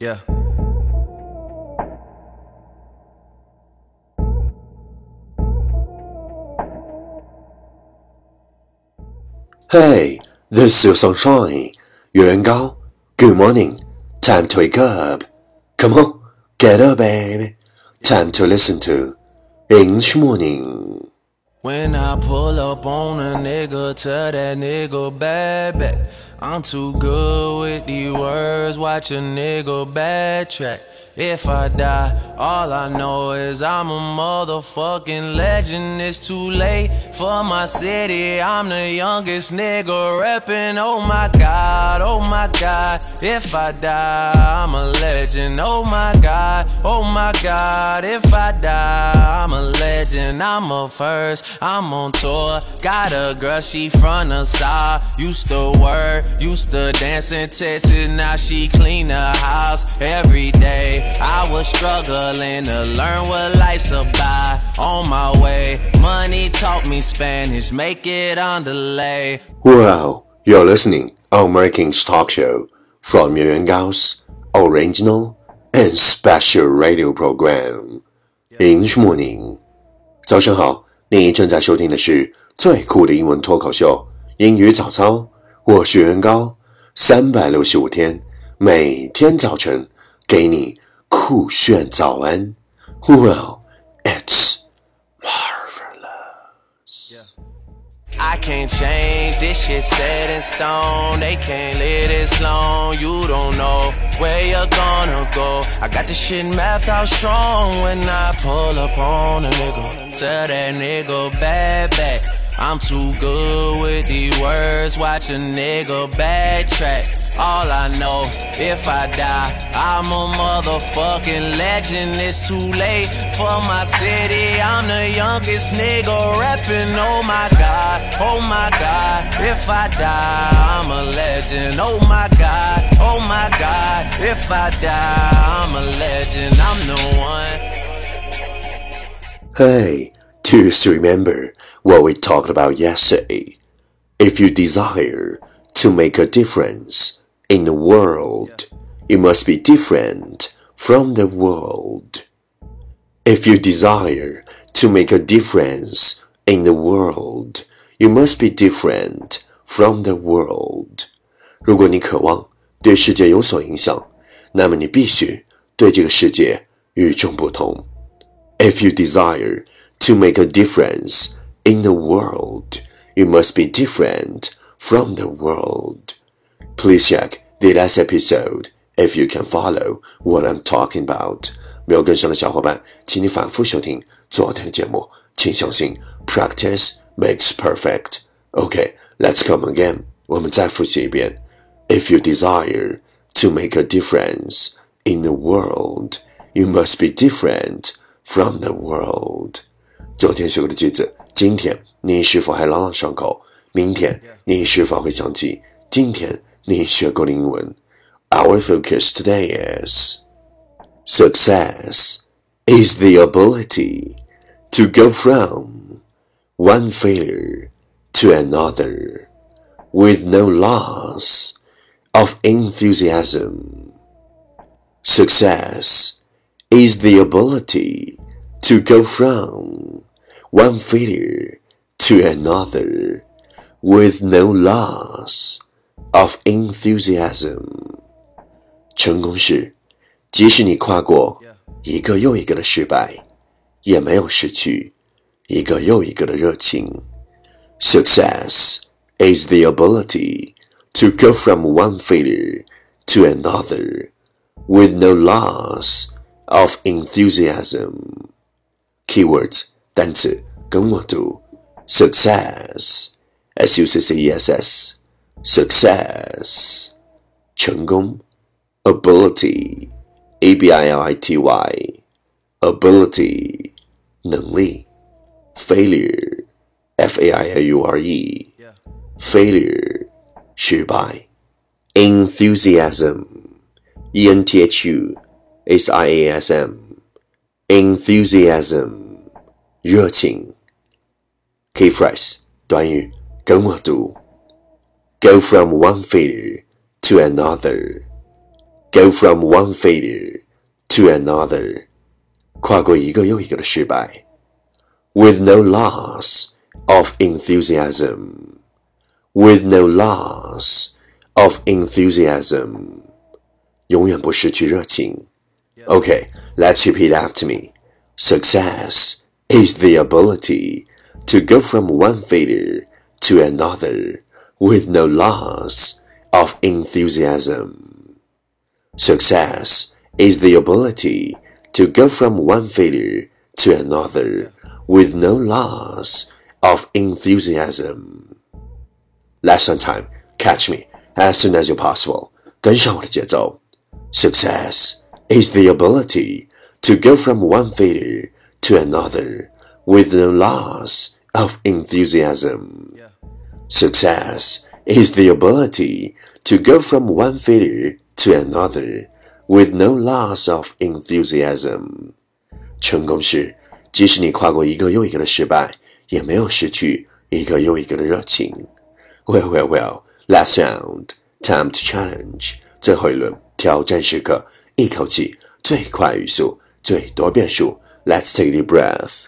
Yeah. Hey, this is Sunshine. Yuan Gao. Good morning. Time to wake up. Come on, get up, baby. Time to listen to English Morning. When I pull up on a nigga, tell that nigga bad back. I'm too good with these words, watch a nigga backtrack. If I die, all I know is I'm a motherfucking legend. It's too late for my city. I'm the youngest nigga reppin'. Oh my god, oh my god. If I die, I'm a legend. Oh my god, oh my god. If I die, I'm a legend. I'm a first, I'm on tour. Got a girl, she from the side. Used to work, used to dance in Texas. Now she clean the house every day. I was struggling to learn what life's about. On my way, money taught me Spanish, make it on delay. Well, you're listening on American's talk show from Yuan Gao's original and special radio program English Morning. 早上好，你正在收听的是最酷的英文脱口秀——英语早操。我是袁高，三百六十五天，每天早晨给你 酷炫早安。Well, it's marvelous. I can't change this shit set in stone. They can't live this long. You don't know where you're gonna go. I got this shit mapped out strong when I pull up on a nigga. Tell that nigga bad back. I'm too good with these words. Watch a nigga backtrack. All I know, if I die, I'm a motherfucking legend. It's too late for my city. I'm the youngest nigga reppin'. Oh my god, oh my god. If I die, I'm a legend. Oh my god, oh my god. If I die, I'm a legend. I'm the one. Hey, just remember what we talked about yesterday. If you desire to make a difference in the world, you must be different from the world. If you desire to make a difference in the world, you must be different from the world. 如果你渴望对世界有所影响，那么你必须对这个世界与众不同。If you desire to make a difference in the world, you must be different from the world. Please check the last episode if you can follow what I'm talking about. 没有跟上的小伙伴，请你反复收听昨天的节目。请相信，practice makes perfect. Okay, let's come again. 我们再复习一遍。If you desire to make a difference in the world, you must be different from the world. 昨天学过的句子，今天你是否还朗朗上口？明天你是否会想起今天 你学过的英文？Our focus today is success is the ability to go from one failure to another with no loss of enthusiasm. Success is the ability to go from one failure to another with no loss of enthusiasm. 成功是，即使你跨过一个又一个的失败，也没有失去一个又一个的热情。Success is the ability to go from one failure to another with no loss of enthusiasm. Keywords 单词跟我读，success s u c c e s s success 成功，ability a b i l i t y ability 能力，failure f a i l u r e failure 失败，enthusiasm e n t h u s i a s m enthusiasm 热情。Key phrase 短语跟我读。 Go from one failure to another. go from one failure to another，跨过一个又一个的失败，with no loss of enthusiasm。with no loss of enthusiasm，永远不失去热情。Okay, let's repeat after me. Success is the ability to go from one failure to another with no loss of enthusiasm. Success is the ability to go from one failure to another with no loss of enthusiasm. Lesson time, catch me as soon as you're possible. 跟上我的节奏。Success is the ability to go from one failure to another with no loss of enthusiasm. Success is the ability to go from one failure to another with no loss of enthusiasm. 成功是，即使你跨过一个又一个的失败，也没有失去一个又一个的热情。well, well, well. Last round, time to challenge. 最后一轮挑战时刻，一口气最快语速，最多变数。Let's take a deep breath.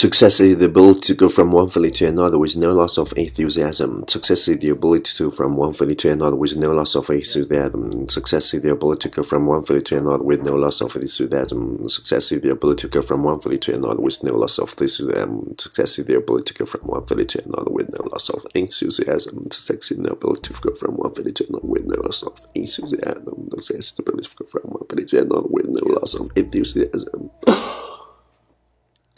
Success is the ability to go from one failure to another with no loss of enthusiasm. Success is the ability to go from one failure to another with no loss of enthusiasm. Success is the ability to go from one failure to another with no loss of enthusiasm. Success is the ability to go from one failure to another with no loss of enthusiasm. Success is the ability to go from one failure to another with no loss of enthusiasm. Success is the ability to go from one failure to another with no loss of enthusiasm. Success is the ability to go from one failure to another with no loss of enthusiasm.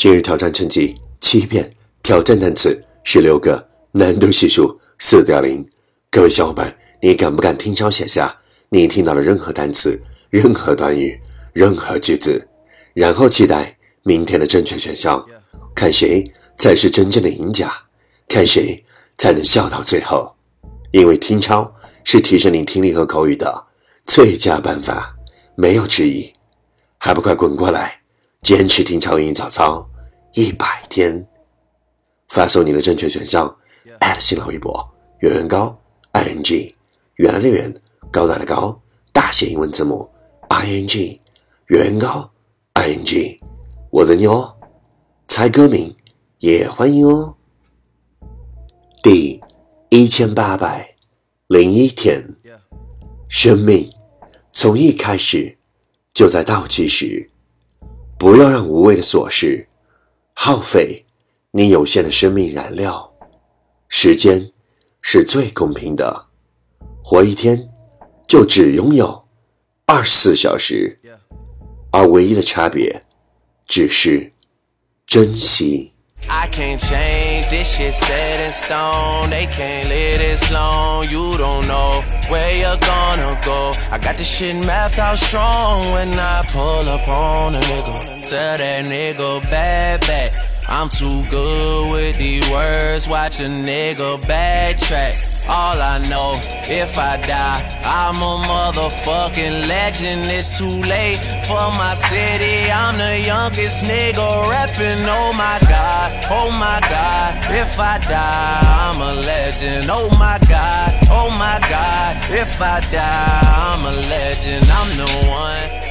今日挑战成绩七遍，挑战单词十六个，难度系数四点零。各位小伙伴，你敢不敢听抄写下你听到的任何单词、任何短语、任何句子，然后期待明天的正确选项，看谁才是真正的赢家，看谁才能笑到最后。因为听抄是提升你听力和口语的最佳办法，没有之一。还不快滚过来，坚持听抄英语早操！一百天，发送你的正确选项新浪微博圆圆高 i n g 圆来的圆高大的高大写英文字母 i n g 圆圆高 i n g 我的你哦，猜歌名也欢迎哦。第一千八百零一天，生命从一开始就在倒计时，不要让无谓的琐事。耗费你有限的生命燃料，时间是最公平的，活一天就只拥有二十四小时，而唯一的差别只是珍惜。I can't change this shit set in stone. They can't live this long. You don't know where you're gonna go. I got this shit mapped out strong when I pull up on a nigga. Tell that nigga bad bad. I'm too good with these words. Watch a nigga backtrack. All I know, if I die, I'm a motherfucking legend. It's too late for my city. I'm the youngest nigga rapping. Oh my god, oh my god. If I die, I'm a legend. Oh my god, oh my god. If I die, I'm a legend. I'm the one.